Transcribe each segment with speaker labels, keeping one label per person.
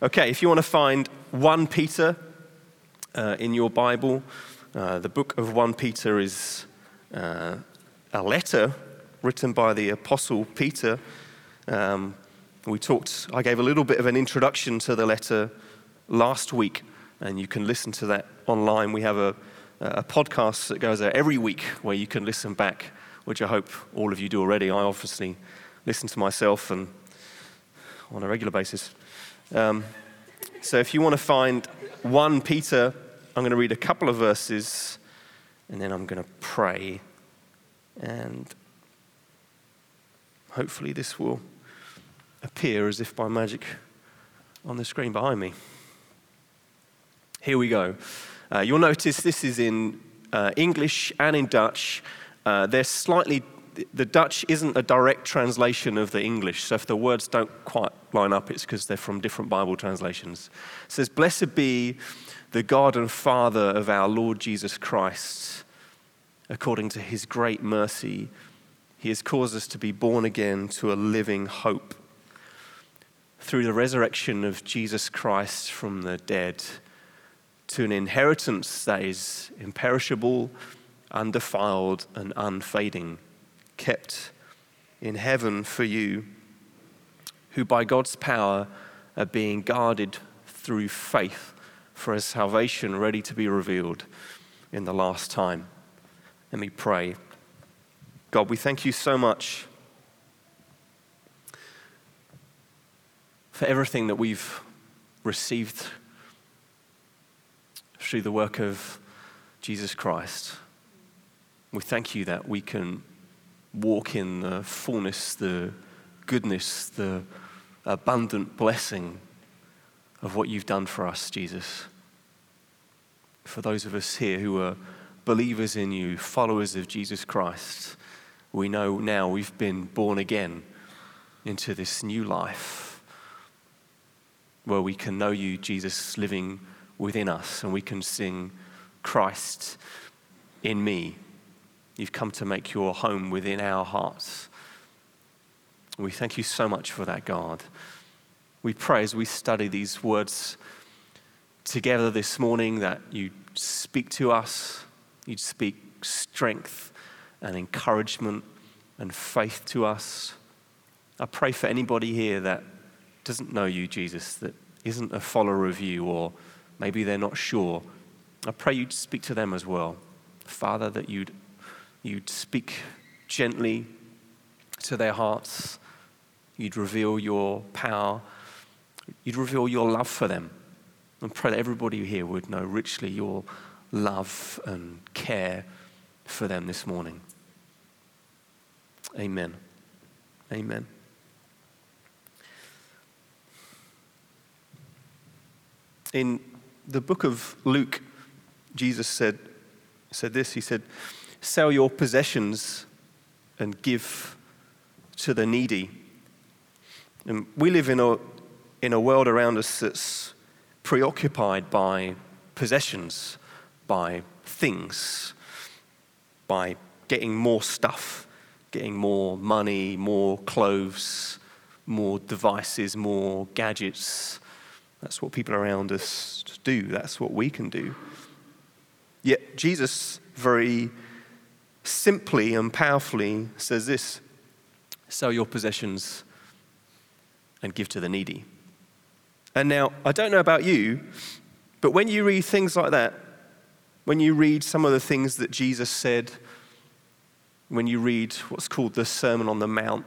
Speaker 1: Okay, if you want to find 1 Peter uh, in your Bible, uh, the book of 1 Peter is uh, a letter written by the Apostle Peter. Um, we talked, I gave a little bit of an introduction to the letter last week, and you can listen to that online. We have a, a podcast that goes out every week where you can listen back, which I hope all of you do already. I obviously listen to myself and on a regular basis. Um, so if you want to find 1 Peter, I'm going to read a couple of verses and then I'm going to pray. And hopefully, this will appear as if by magic on the screen behind me. Here we go. Uh, you'll notice this is in uh, English and in Dutch. Uh, they're slightly the Dutch isn't a direct translation of the English, so if the words don't quite line up, it's because they're from different Bible translations. It says, Blessed be the God and Father of our Lord Jesus Christ. According to his great mercy, he has caused us to be born again to a living hope through the resurrection of Jesus Christ from the dead to an inheritance that is imperishable, undefiled, and unfading kept in heaven for you, who by God's power are being guarded through faith for a salvation ready to be revealed in the last time. Let me pray. God, we thank you so much for everything that we've received through the work of Jesus Christ. We thank you that we can walk in the fullness, the goodness, the abundant blessing of what you've done for us, Jesus. For those of us here who are believers in you, followers of Jesus Christ, we know now we've been born again into this new life where we can know you, Jesus, living within us, and we can sing Christ in me You've come to make your home within our hearts. We thank you so much for that, God. We pray as we study these words together this morning that you speak to us, you'd speak strength and encouragement and faith to us. I pray for anybody here that doesn't know you, Jesus, that isn't a follower of you, or maybe they're not sure. I pray you'd speak to them as well. Father, that you'd You'd speak gently to their hearts. You'd reveal your power. You'd reveal your love for them. And pray that everybody here would know richly your love and care for them this morning. Amen. Amen. In the book of Luke, Jesus said, said this He said, Sell your possessions and give to the needy. And we live in a, in a world around us that's preoccupied by possessions, by things, by getting more stuff, getting more money, more clothes, more devices, more gadgets. That's what people around us do. That's what we can do. Yet Jesus very simply and powerfully says this sell your possessions and give to the needy. And now, I don't know about you, but when you read things like that, when you read some of the things that Jesus said, when you read what's called the Sermon on the Mount,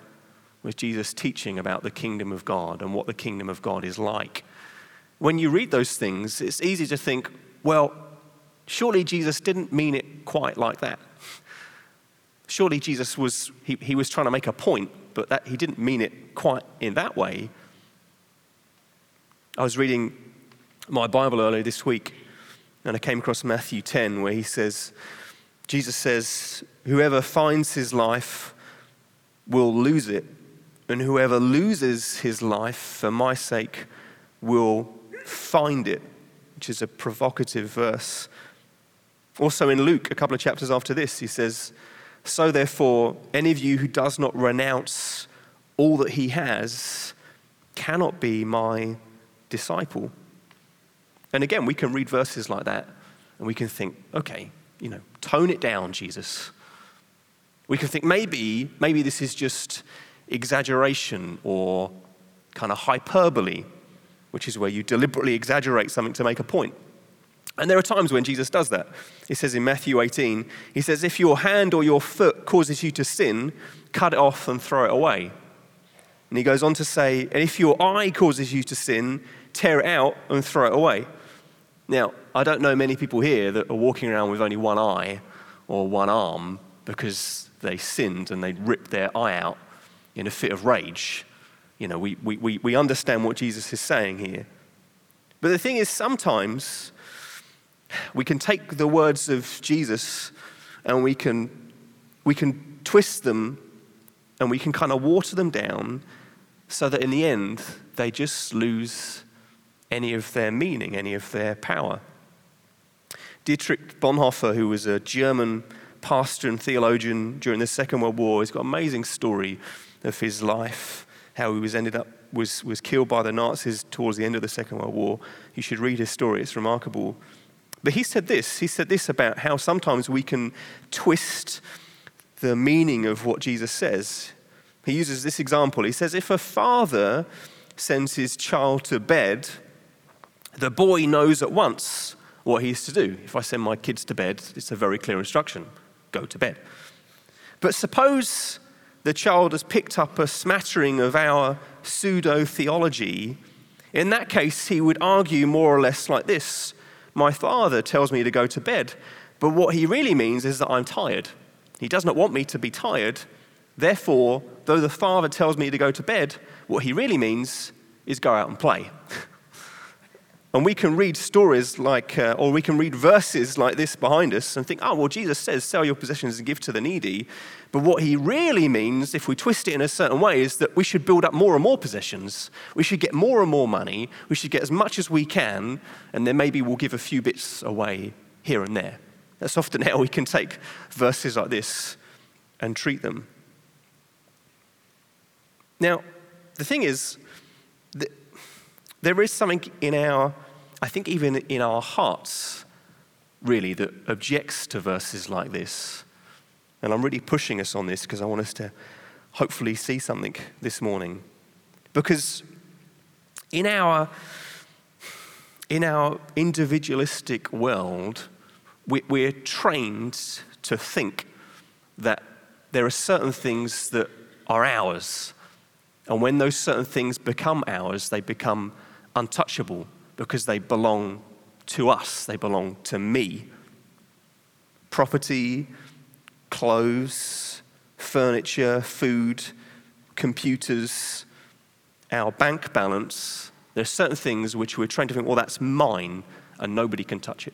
Speaker 1: with Jesus teaching about the kingdom of God and what the kingdom of God is like, when you read those things, it's easy to think, well, surely Jesus didn't mean it quite like that surely Jesus was, he, he was trying to make a point, but that, he didn't mean it quite in that way. I was reading my Bible earlier this week, and I came across Matthew 10, where he says, Jesus says, Whoever finds his life will lose it, and whoever loses his life for my sake will find it, which is a provocative verse. Also in Luke, a couple of chapters after this, he says, so, therefore, any of you who does not renounce all that he has cannot be my disciple. And again, we can read verses like that and we can think, okay, you know, tone it down, Jesus. We can think maybe, maybe this is just exaggeration or kind of hyperbole, which is where you deliberately exaggerate something to make a point. And there are times when Jesus does that. He says in Matthew 18, he says, If your hand or your foot causes you to sin, cut it off and throw it away. And he goes on to say, And if your eye causes you to sin, tear it out and throw it away. Now, I don't know many people here that are walking around with only one eye or one arm because they sinned and they ripped their eye out in a fit of rage. You know, we, we, we understand what Jesus is saying here. But the thing is, sometimes we can take the words of Jesus and we can, we can twist them and we can kind of water them down so that in the end they just lose any of their meaning, any of their power. Dietrich Bonhoeffer, who was a German pastor and theologian during the Second World War, he's got an amazing story of his life, how he was ended up was, was killed by the Nazis towards the end of the Second World War. You should read his story, it's remarkable. But he said this he said this about how sometimes we can twist the meaning of what Jesus says. He uses this example. He says, If a father sends his child to bed, the boy knows at once what he's to do. If I send my kids to bed, it's a very clear instruction go to bed. But suppose the child has picked up a smattering of our pseudo theology. In that case, he would argue more or less like this My father tells me to go to bed, but what he really means is that I'm tired. He does not want me to be tired. Therefore, though the father tells me to go to bed, what he really means is go out and play. And we can read stories like, uh, or we can read verses like this behind us and think, oh, well, Jesus says, sell your possessions and give to the needy. But what he really means, if we twist it in a certain way, is that we should build up more and more possessions. We should get more and more money. We should get as much as we can. And then maybe we'll give a few bits away here and there. That's often how we can take verses like this and treat them. Now, the thing is, there is something in our, I think even in our hearts, really, that objects to verses like this. And I'm really pushing us on this because I want us to hopefully see something this morning. Because in our, in our individualistic world, we, we're trained to think that there are certain things that are ours. And when those certain things become ours, they become untouchable because they belong to us, they belong to me. Property, clothes, furniture, food, computers, our bank balance, there are certain things which we're trying to think, well, that's mine and nobody can touch it.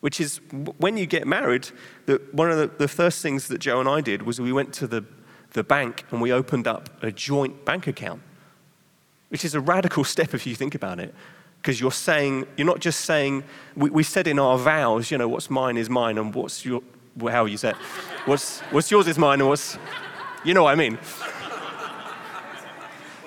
Speaker 1: Which is when you get married, the, one of the, the first things that Joe and I did was we went to the, the bank and we opened up a joint bank account which is a radical step if you think about it. Because you're saying, you're not just saying, we, we said in our vows, you know, what's mine is mine, and what's your, how you said, what's, what's yours is mine, and what's, you know what I mean.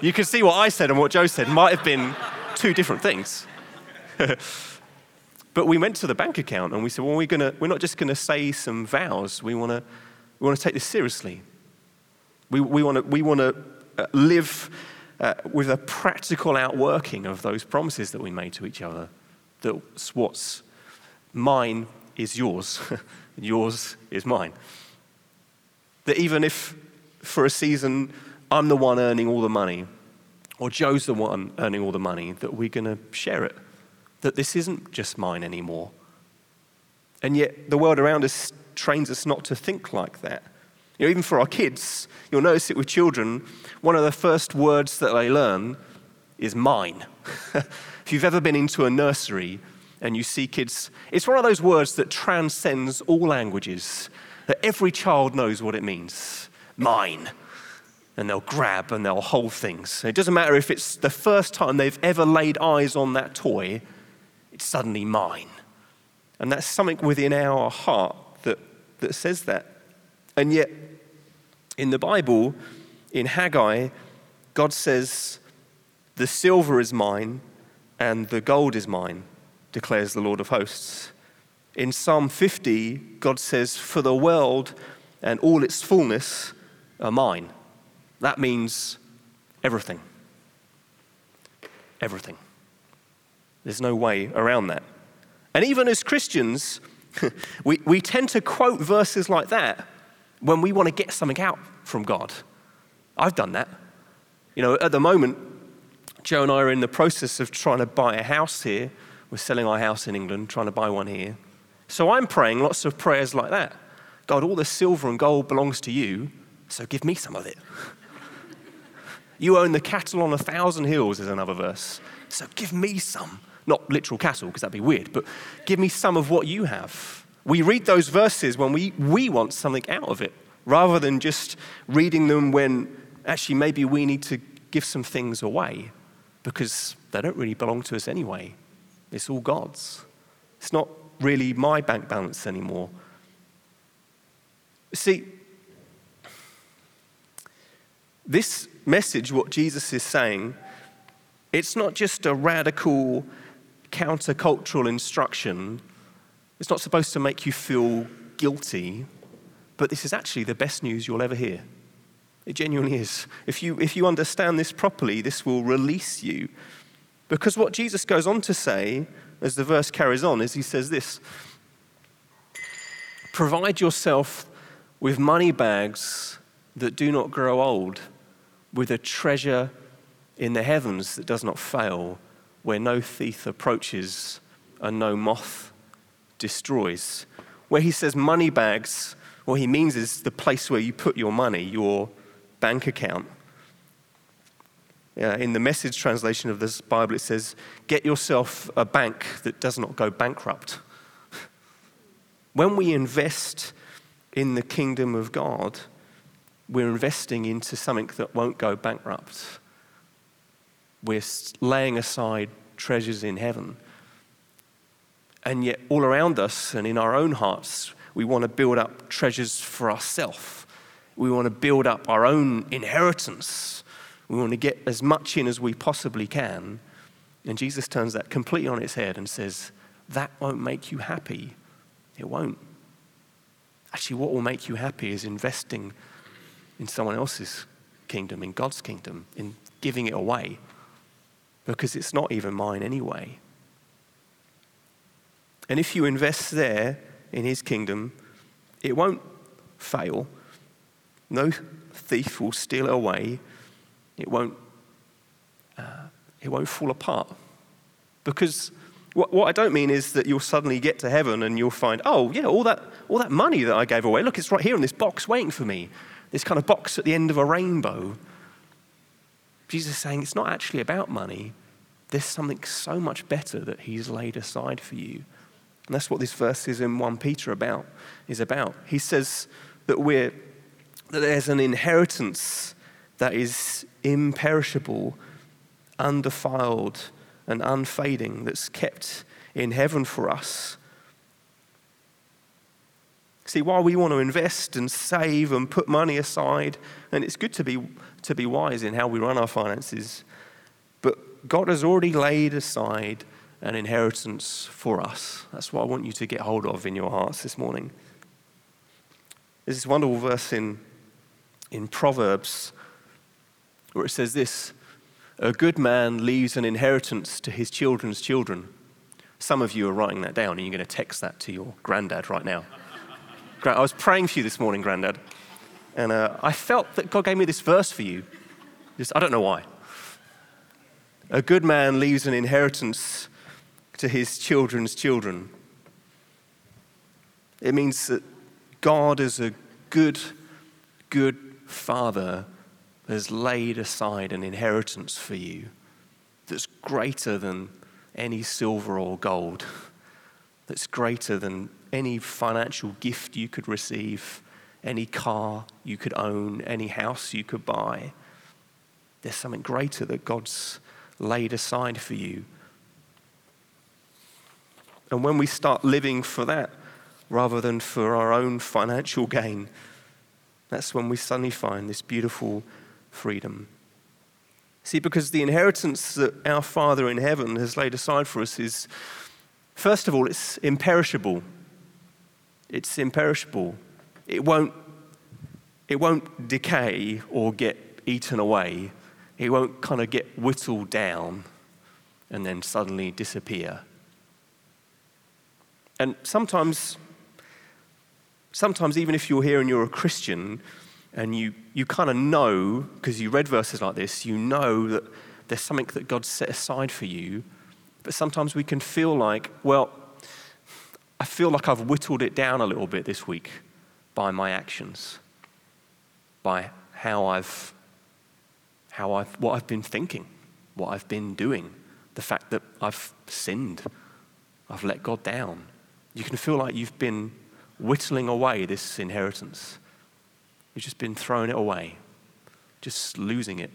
Speaker 1: You can see what I said and what Joe said might have been two different things. but we went to the bank account and we said, well, we're, gonna, we're not just going to say some vows, we want to we wanna take this seriously. We, we want to we wanna, uh, live uh, with a practical outworking of those promises that we made to each other. That what's mine is yours, yours is mine. That even if for a season I'm the one earning all the money, or Joe's the one earning all the money, that we're going to share it. That this isn't just mine anymore. And yet, the world around us trains us not to think like that. You know, even for our kids, you'll notice it with children, one of the first words that they learn is mine. if you've ever been into a nursery and you see kids, it's one of those words that transcends all languages, that every child knows what it means mine. And they'll grab and they'll hold things. It doesn't matter if it's the first time they've ever laid eyes on that toy, it's suddenly mine. And that's something within our heart that, that says that. And yet, in the Bible, in Haggai, God says The silver is mine, and the gold is mine, declares the Lord of hosts. In Psalm 50, God says, For the world and all its fullness are mine. That means everything. Everything. There's no way around that. And even as Christians, we, we tend to quote verses like that when we want to get something out from God. I've done that. You know, at the moment, Joe and I are in the process of trying to buy a house here. We're selling our house in England, trying to buy one here. So I'm praying lots of prayers like that God, all the silver and gold belongs to you, so give me some of it. you own the cattle on a thousand hills, is another verse. So give me some. Not literal cattle, because that'd be weird, but give me some of what you have. We read those verses when we, we want something out of it, rather than just reading them when actually maybe we need to give some things away because they don't really belong to us anyway. It's all God's. It's not really my bank balance anymore. See, this message, what Jesus is saying, it's not just a radical countercultural instruction. It's not supposed to make you feel guilty, but this is actually the best news you'll ever hear. It genuinely is. If you, if you understand this properly, this will release you. Because what Jesus goes on to say, as the verse carries on, is he says this Provide yourself with money bags that do not grow old, with a treasure in the heavens that does not fail, where no thief approaches and no moth destroys. Where he says money bags, what he means is the place where you put your money, your bank account. Yeah, in the message translation of this Bible, it says, Get yourself a bank that does not go bankrupt. When we invest in the kingdom of God, we're investing into something that won't go bankrupt. We're laying aside treasures in heaven. And yet, all around us and in our own hearts, we want to build up treasures for ourselves. We want to build up our own inheritance. We want to get as much in as we possibly can. And Jesus turns that completely on its head and says, That won't make you happy. It won't. Actually, what will make you happy is investing in someone else's kingdom, in God's kingdom, in giving it away, because it's not even mine anyway. And if you invest there in His kingdom, it won't fail. No thief will steal it away. It won't, uh, it won't fall apart. Because what, what I don't mean is that you'll suddenly get to heaven and you'll find, oh, yeah, all that, all that money that I gave away, look, it's right here in this box waiting for me. This kind of box at the end of a rainbow. Jesus is saying it's not actually about money. There's something so much better that he's laid aside for you. And that's what this verse is in 1 Peter about, is about. He says that we're that there's an inheritance that is imperishable, undefiled, and unfading that's kept in heaven for us. See, while we want to invest and save and put money aside, and it's good to be, to be wise in how we run our finances, but God has already laid aside an inheritance for us. That's what I want you to get hold of in your hearts this morning. There's this wonderful verse in, in Proverbs where it says this a good man leaves an inheritance to his children's children. Some of you are writing that down and you're going to text that to your granddad right now. I was praying for you this morning, granddad, and uh, I felt that God gave me this verse for you. Just, I don't know why. A good man leaves an inheritance to his children's children. It means that God is a good, good father has laid aside an inheritance for you that's greater than any silver or gold, that's greater than any financial gift you could receive, any car you could own, any house you could buy. There's something greater that God's laid aside for you. And when we start living for that rather than for our own financial gain, that's when we suddenly find this beautiful freedom. See, because the inheritance that our Father in heaven has laid aside for us is, first of all, it's imperishable. It's imperishable. It won't, it won't decay or get eaten away. It won't kind of get whittled down and then suddenly disappear. And sometimes, sometimes even if you're here and you're a Christian, and you, you kind of know, because you read verses like this, you know that there's something that God set aside for you. But sometimes we can feel like, well, I feel like I've whittled it down a little bit this week by my actions, by how I've, how I've, what I've been thinking, what I've been doing, the fact that I've sinned, I've let God down. You can feel like you've been whittling away this inheritance. You've just been throwing it away, just losing it.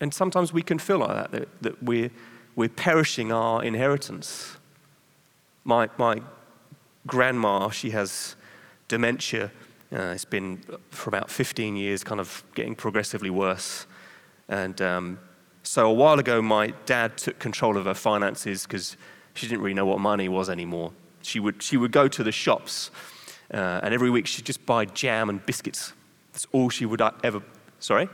Speaker 1: And sometimes we can feel like that, that, that we're, we're perishing our inheritance. My, my grandma, she has dementia. Uh, it's been for about 15 years, kind of getting progressively worse. And um, so a while ago, my dad took control of her finances because she didn't really know what money was anymore. She would, she would go to the shops uh, and every week she'd just buy jam and biscuits. That's all she would uh, ever. Sorry?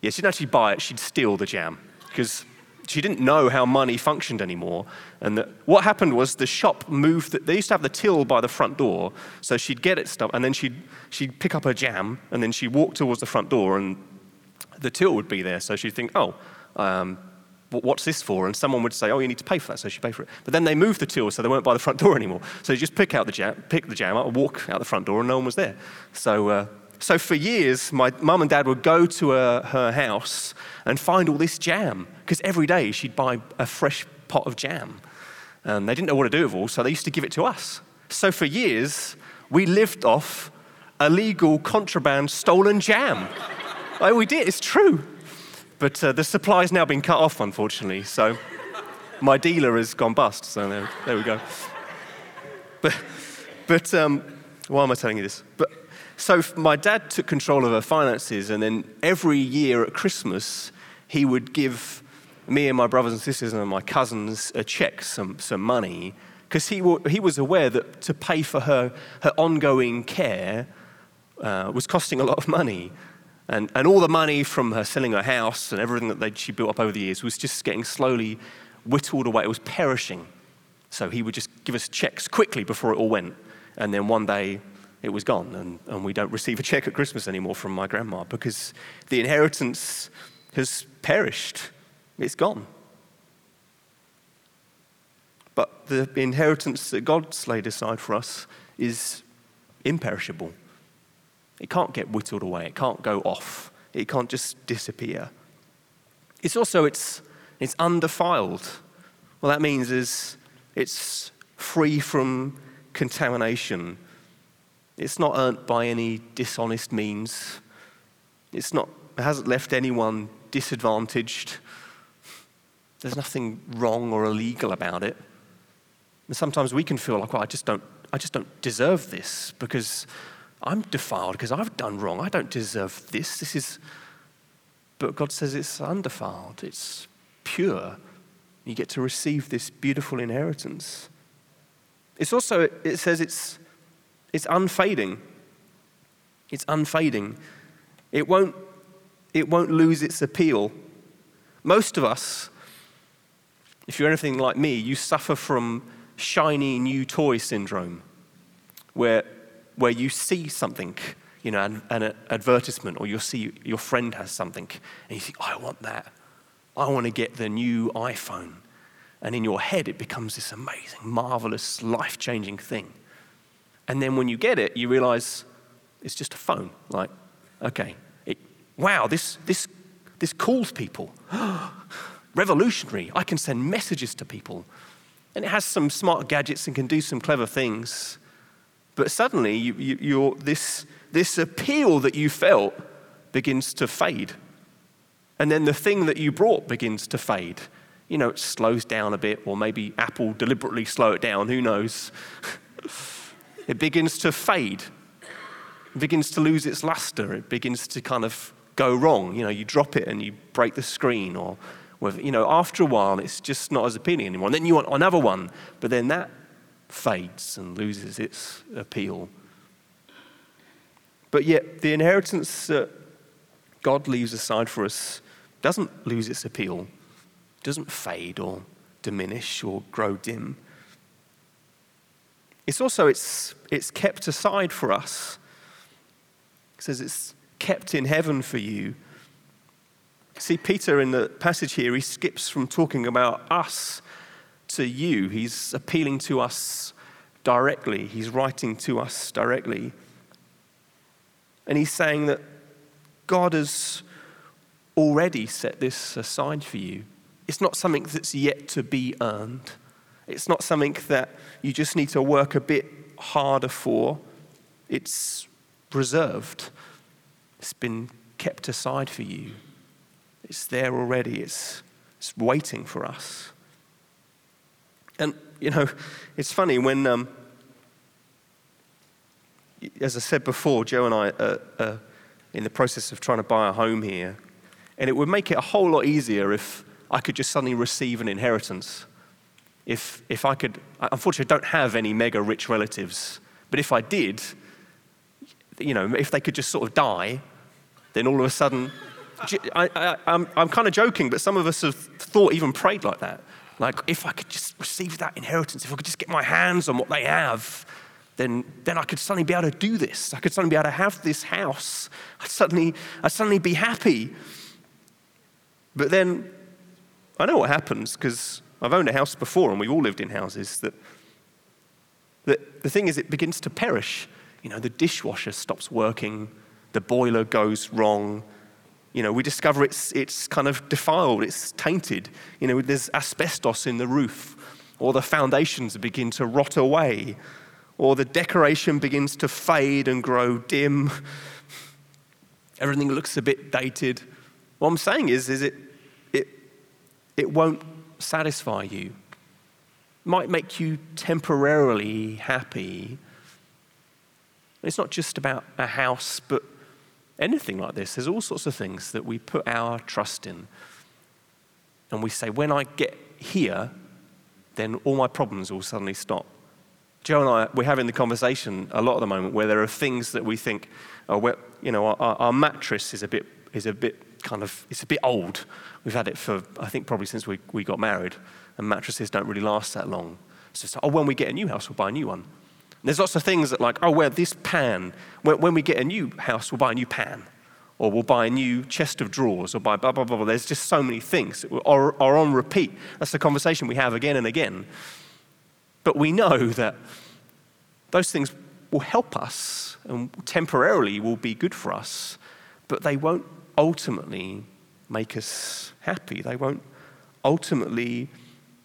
Speaker 1: Yeah, she didn't actually buy it, she'd steal the jam because she didn't know how money functioned anymore. And that what happened was the shop moved, the, they used to have the till by the front door, so she'd get it stuff, and then she'd, she'd pick up her jam, and then she'd walk towards the front door, and the till would be there. So she'd think, oh, um, what's this for? And someone would say, oh, you need to pay for that, so she pay for it. But then they moved the till, so they weren't by the front door anymore. So you just pick out the jam, pick the jam up, walk out the front door, and no one was there. So, uh, so for years, my mum and dad would go to her, her house and find all this jam, because every day she'd buy a fresh pot of jam. And they didn't know what to do with all, so they used to give it to us. So for years, we lived off illegal, contraband, stolen jam. like we did, it's true. But uh, the supply's now been cut off, unfortunately. So my dealer has gone bust. So there, there we go. But, but um, why am I telling you this? But, so my dad took control of her finances, and then every year at Christmas, he would give me and my brothers and sisters and my cousins a check, some, some money, because he, he was aware that to pay for her, her ongoing care uh, was costing a lot of money. And, and all the money from her selling her house and everything that she built up over the years was just getting slowly whittled away. It was perishing. So he would just give us checks quickly before it all went. And then one day it was gone. And, and we don't receive a check at Christmas anymore from my grandma because the inheritance has perished. It's gone. But the inheritance that God's laid aside for us is imperishable. It can't get whittled away. It can't go off. It can't just disappear. It's also it's, it's undefiled. What that means is it's free from contamination. It's not earned by any dishonest means. It's not, it hasn't left anyone disadvantaged. There's nothing wrong or illegal about it. And sometimes we can feel like, well, I just don't, I just don't deserve this because I'm defiled because I've done wrong. I don't deserve this. This is, but God says it's undefiled, it's pure. You get to receive this beautiful inheritance. It's also, it says it's, it's unfading. It's unfading. It won't, it won't lose its appeal. Most of us, if you're anything like me, you suffer from shiny new toy syndrome, where where you see something, you know, an, an advertisement, or you'll see your friend has something, and you think, I want that. I want to get the new iPhone. And in your head, it becomes this amazing, marvelous, life changing thing. And then when you get it, you realize it's just a phone. Like, okay, it, wow, this, this, this calls people. Revolutionary. I can send messages to people. And it has some smart gadgets and can do some clever things. But suddenly, you, you, this, this appeal that you felt begins to fade. And then the thing that you brought begins to fade. You know, it slows down a bit, or maybe Apple deliberately slow it down, who knows? it begins to fade. It begins to lose its luster. It begins to kind of go wrong. You know, you drop it and you break the screen, or you know, after a while, it's just not as appealing anymore. And then you want another one, but then that fades and loses its appeal. But yet, the inheritance that God leaves aside for us doesn't lose its appeal, doesn't fade or diminish or grow dim. It's also it's, it's kept aside for us. It says it's kept in heaven for you. See, Peter in the passage here, he skips from talking about us to you. He's appealing to us directly, he's writing to us directly. And he's saying that God has already set this aside for you. It's not something that's yet to be earned. It's not something that you just need to work a bit harder for. It's reserved. It's been kept aside for you. It's there already. It's, it's waiting for us. And, you know, it's funny when, um, as I said before, Joe and I are, in the process of trying to buy a home here. And it would make it a whole lot easier if I could just suddenly receive an inheritance. If, if I could, unfortunately, I don't have any mega rich relatives, but if I did, you know, if they could just sort of die, then all of a sudden, I, I'm, I'm kind of joking, but some of us have thought, even prayed like that. Like, if I could just receive that inheritance, if I could just get my hands on what they have, then, then I could suddenly be able to do this. I could suddenly be able to have this house. I'd suddenly, I'd suddenly be happy. But then I know what happens because I've owned a house before and we've all lived in houses that, that the thing is, it begins to perish. You know, the dishwasher stops working, the boiler goes wrong, you know, we discover it's, it's kind of defiled, it's tainted. You know, there's asbestos in the roof, or the foundations begin to rot away, or the decoration begins to fade and grow dim. Everything looks a bit dated. What I'm saying is, is it, it, it won't satisfy you. It might make you temporarily happy. It's not just about a house, but anything like this. There's all sorts of things that we put our trust in. And we say, when I get here, then all my problems will suddenly stop. Joe and I, we're having the conversation a lot at the moment where there are things that we think, oh, you know, our, our mattress is a bit, is a bit kind of, it's a bit old. We've had it for, I think, probably since we, we got married, and mattresses don't really last that long. So oh, when we get a new house, we'll buy a new one. There's lots of things that, like, oh, well, this pan, when, when we get a new house, we'll buy a new pan. Or we'll buy a new chest of drawers, or buy blah, blah, blah, blah. There's just so many things that are, are on repeat. That's the conversation we have again and again. But we know that those things will help us and temporarily will be good for us, but they won't ultimately make us happy. They won't ultimately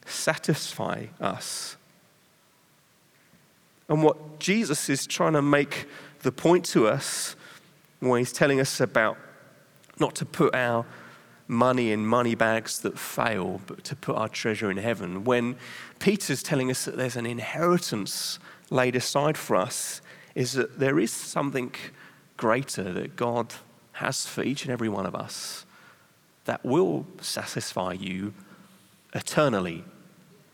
Speaker 1: satisfy us. And what Jesus is trying to make the point to us when he's telling us about not to put our money in money bags that fail, but to put our treasure in heaven. When Peter's telling us that there's an inheritance laid aside for us, is that there is something greater that God has for each and every one of us that will satisfy you eternally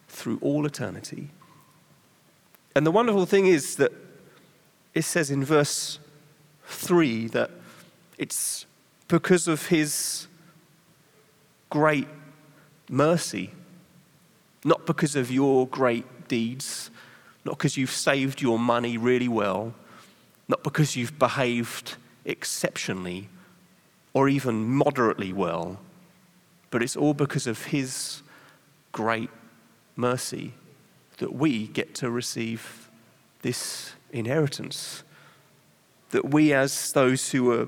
Speaker 1: through all eternity. And the wonderful thing is that it says in verse 3 that it's because of his great mercy, not because of your great deeds, not because you've saved your money really well, not because you've behaved exceptionally or even moderately well, but it's all because of his great mercy that we get to receive this inheritance. That we, as those who are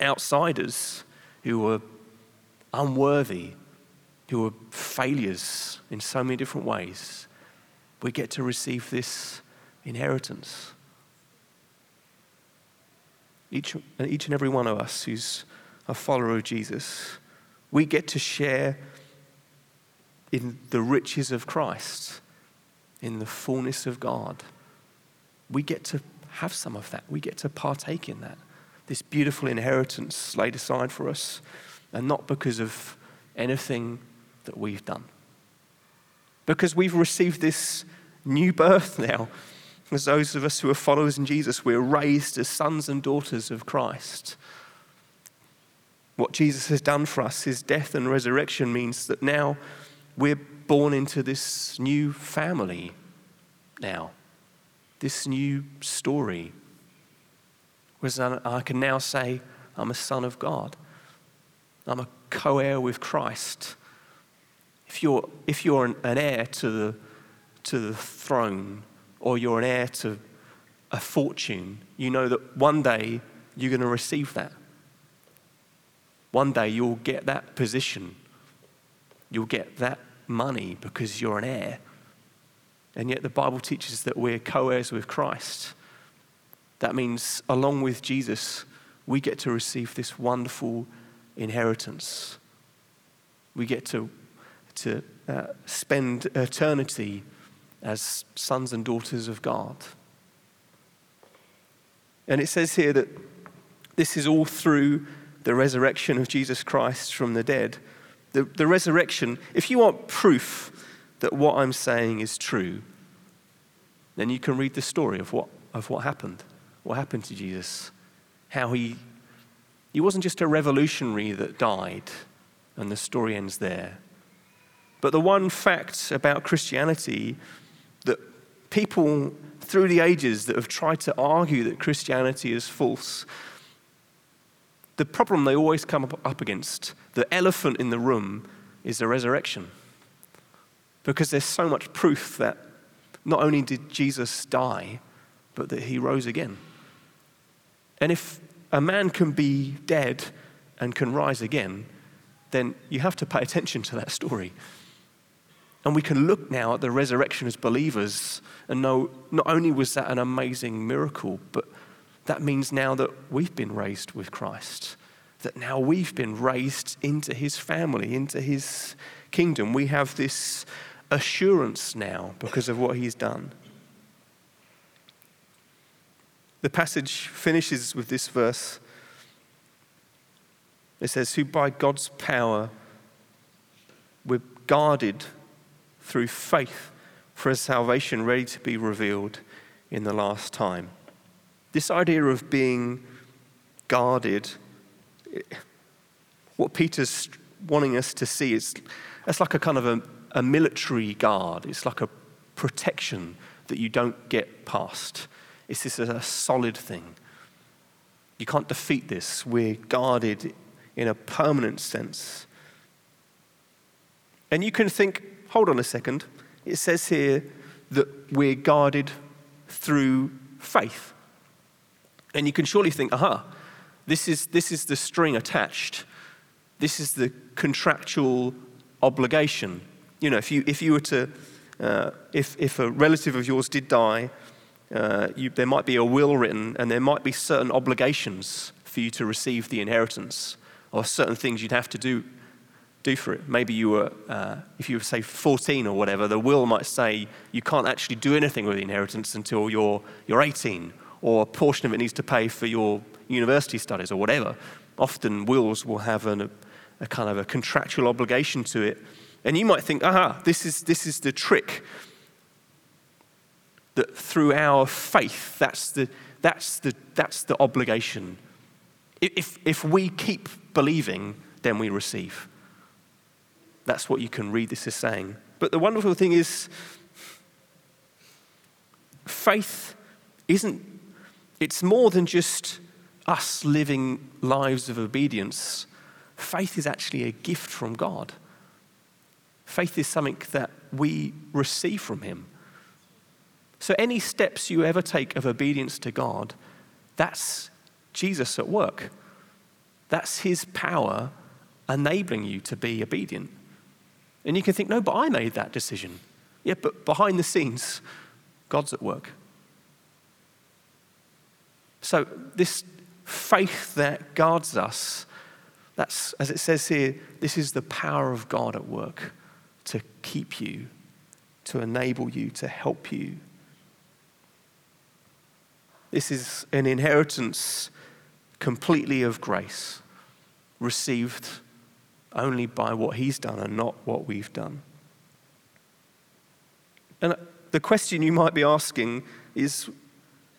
Speaker 1: outsiders, who are unworthy, who are failures in so many different ways, we get to receive this inheritance. Each, each and every one of us who's a follower of Jesus, we get to share in the riches of Christ in the fullness of God. We get to have some of that. We get to partake in that. this beautiful inheritance laid aside for us, and not because of anything that we've done. Because we've received this new birth now. As those of us who are followers in Jesus, we're raised as sons and daughters of Christ. What Jesus has done for us, his death and resurrection, means that now we're born into this new family now, this new story. Whereas I can now say, I'm a son of God. I'm a co heir with Christ. If you're, if you're an, an heir to the, to the throne, or you're an heir to a fortune, you know that one day you're going to receive that. One day you'll get that position. You'll get that money because you're an heir. And yet the Bible teaches that we're co heirs with Christ. That means, along with Jesus, we get to receive this wonderful inheritance. We get to, to uh, spend eternity as sons and daughters of God. And it says here that this is all through the resurrection of Jesus Christ from the dead. The, the resurrection, if you want proof that what I'm saying is true, then you can read the story of what, of what happened. What happened to Jesus. How he, he wasn't just a revolutionary that died and the story ends there. But the one fact about Christianity that people through the ages that have tried to argue that Christianity is false, the problem they always come up against, the elephant in the room, is the resurrection. Because there's so much proof that not only did Jesus die, but that he rose again. And if a man can be dead and can rise again, then you have to pay attention to that story. And we can look now at the resurrection as believers and know not only was that an amazing miracle, but that means now that we've been raised with Christ, that now we've been raised into his family, into his kingdom. We have this assurance now because of what he's done. The passage finishes with this verse. It says, Who by God's power were guarded through faith for a salvation ready to be revealed in the last time. This idea of being guarded, what Peter's wanting us to see is it's like a kind of a, a military guard. It's like a protection that you don't get past. It's this a solid thing. You can't defeat this. We're guarded in a permanent sense. And you can think, hold on a second. It says here that we're guarded through faith. And you can surely think, aha, this is, this is the string attached. This is the contractual obligation. You know, if you, if you were to, uh, if, if a relative of yours did die, uh, you, there might be a will written and there might be certain obligations for you to receive the inheritance or certain things you'd have to do do for it. Maybe you were, uh, if you were, say, 14 or whatever, the will might say you can't actually do anything with the inheritance until you're, you're 18, or a portion of it needs to pay for your university studies or whatever. Often, wills will have an, a, kind of a contractual obligation to it. And you might think, aha, this is, this is the trick. That through our faith, that's the, that's the, that's the obligation. If, if we keep believing, then we receive. That's what you can read this as saying. But the wonderful thing is, faith isn't, it's more than just us living lives of obedience. Faith is actually a gift from God. Faith is something that we receive from Him. So, any steps you ever take of obedience to God, that's Jesus at work. That's His power enabling you to be obedient. And you can think, no, but I made that decision. Yeah, but behind the scenes, God's at work. So, this faith that guards us, that's, as it says here, this is the power of God at work to keep you, to enable you, to help you. This is an inheritance completely of grace, received only by what He's done and not what we've done. And the question you might be asking is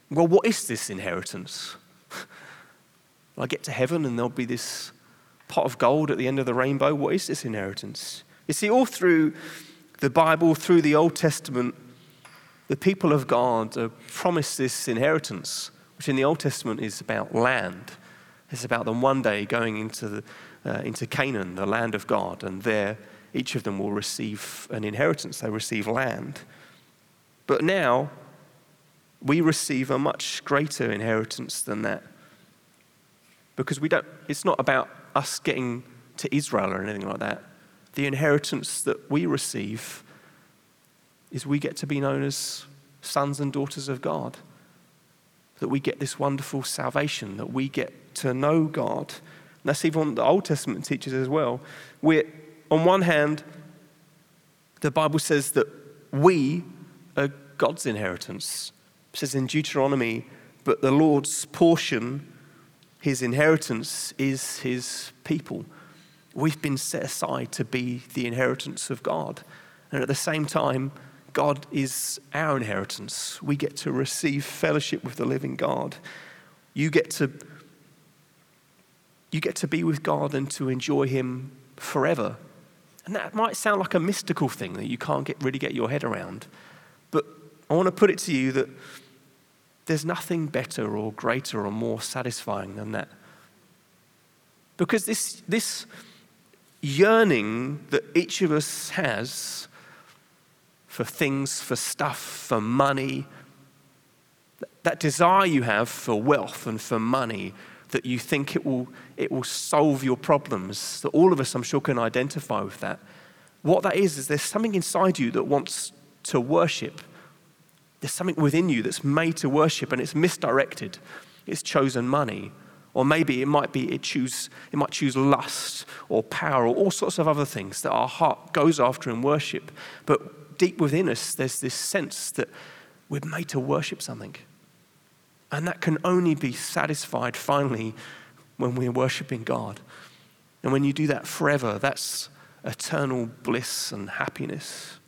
Speaker 1: well, what is this inheritance? I get to heaven and there'll be this pot of gold at the end of the rainbow. What is this inheritance? You see, all through the Bible, through the Old Testament, the people of God are promised this inheritance, which in the Old Testament is about land. It's about them one day going into, the, uh, into Canaan, the land of God, and there each of them will receive an inheritance. They receive land. But now, we receive a much greater inheritance than that. Because we don't, it's not about us getting to Israel or anything like that. The inheritance that we receive is we get to be known as sons and daughters of God. That we get this wonderful salvation, that we get to know God. And that's even what the Old Testament teaches as well. We're, on one hand, the Bible says that we are God's inheritance. Says in Deuteronomy, but the Lord's portion, his inheritance, is his people. We've been set aside to be the inheritance of God. And at the same time, God is our inheritance. We get to receive fellowship with the living God. You get to you get to be with God and to enjoy him forever. And that might sound like a mystical thing that you can't get, really get your head around. But I want to put it to you that there's nothing better or greater or more satisfying than that. Because this, this yearning that each of us has for things, for stuff, for money, that desire you have for wealth and for money, that you think it will, it will solve your problems, that all of us, I'm sure, can identify with that. What that is, is there's something inside you that wants to worship there's something within you that's made to worship and it's misdirected. It's chosen money. Or maybe it might be it choose it might choose lust or power or all sorts of other things that our heart goes after in worship. But deep within us, there's this sense that we're made to worship something. And that can only be satisfied finally when we're worshiping God. And when you do that forever, that's eternal bliss and happiness.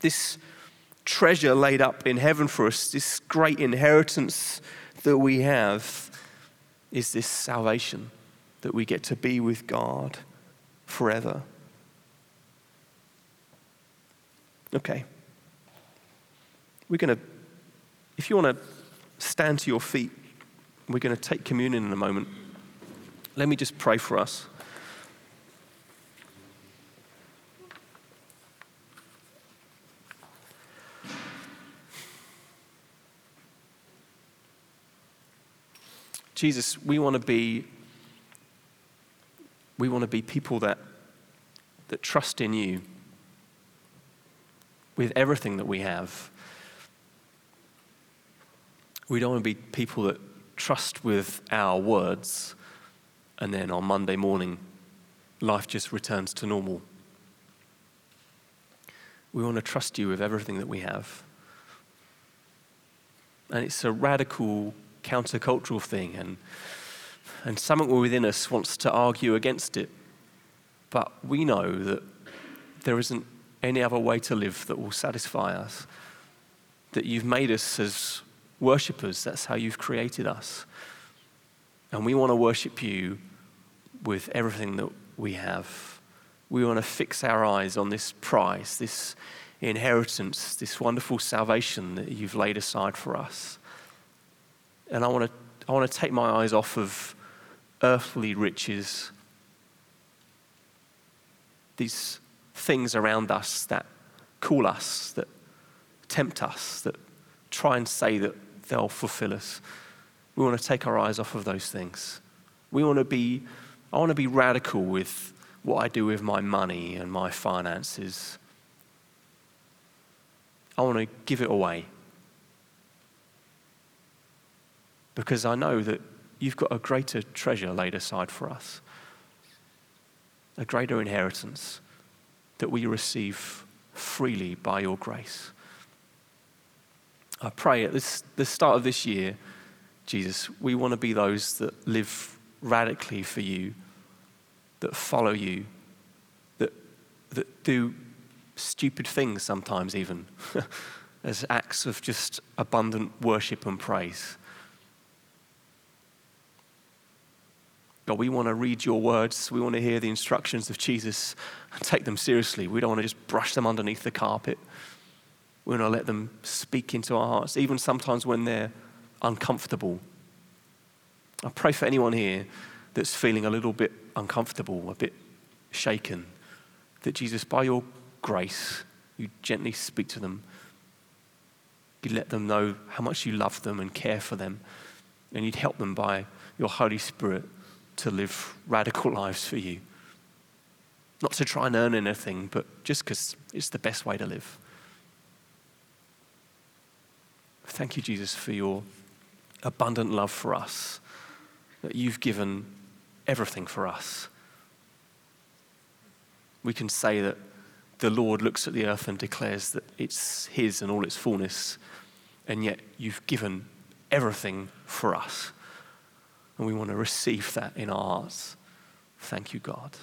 Speaker 1: This treasure laid up in heaven for us, this great inheritance that we have, is this salvation that we get to be with God forever. Okay. We're going to, if you want to stand to your feet, we're going to take communion in a moment. Let me just pray for us. Jesus, we want to be we want to be people that that trust in you with everything that we have. We don't want to be people that trust with our words and then on Monday morning life just returns to normal. We want to trust you with everything that we have. And it's a radical countercultural thing, and, and something within us wants to argue against it. But we know that there isn't any other way to live that will satisfy us. That you've made us as worshippers, that's how you've created us. And we want to worship you with everything that we have. We want to fix our eyes on this prize, this inheritance, this wonderful salvation that you've laid aside for us. And I want to, I want to take my eyes off of earthly riches, these things around us that call us, that tempt us, that try and say that they'll fulfill us. We want to take our eyes off of those things. We want to be, I want to be radical with what I do with my money and my finances. I want to give it away. Because I know that you've got a greater treasure laid aside for us, a greater inheritance that we receive freely by your grace. I pray at this, the start of this year Jesus, we want to be those that live radically for you, that follow you, that, that do stupid things sometimes, even as acts of just abundant worship and praise. God, we want to read your words. We want to hear the instructions of Jesus and take them seriously. We don't want to just brush them underneath the carpet. We want to let them speak into our hearts, even sometimes when they're uncomfortable. I pray for anyone here that's feeling a little bit uncomfortable, a bit shaken, that Jesus, by your grace, you gently speak to them. You let them know how much you love them and care for them, and you'd help them by your Holy Spirit to live radical lives for you. Not to try and earn anything, but just because it's the best way to live. Thank you, Jesus, for your abundant love for us, that you've given everything for us. We can say that the Lord looks at the earth and declares that it's His and all its fullness, and yet you've given everything for us. And we want to receive that in our hearts. Thank you, God.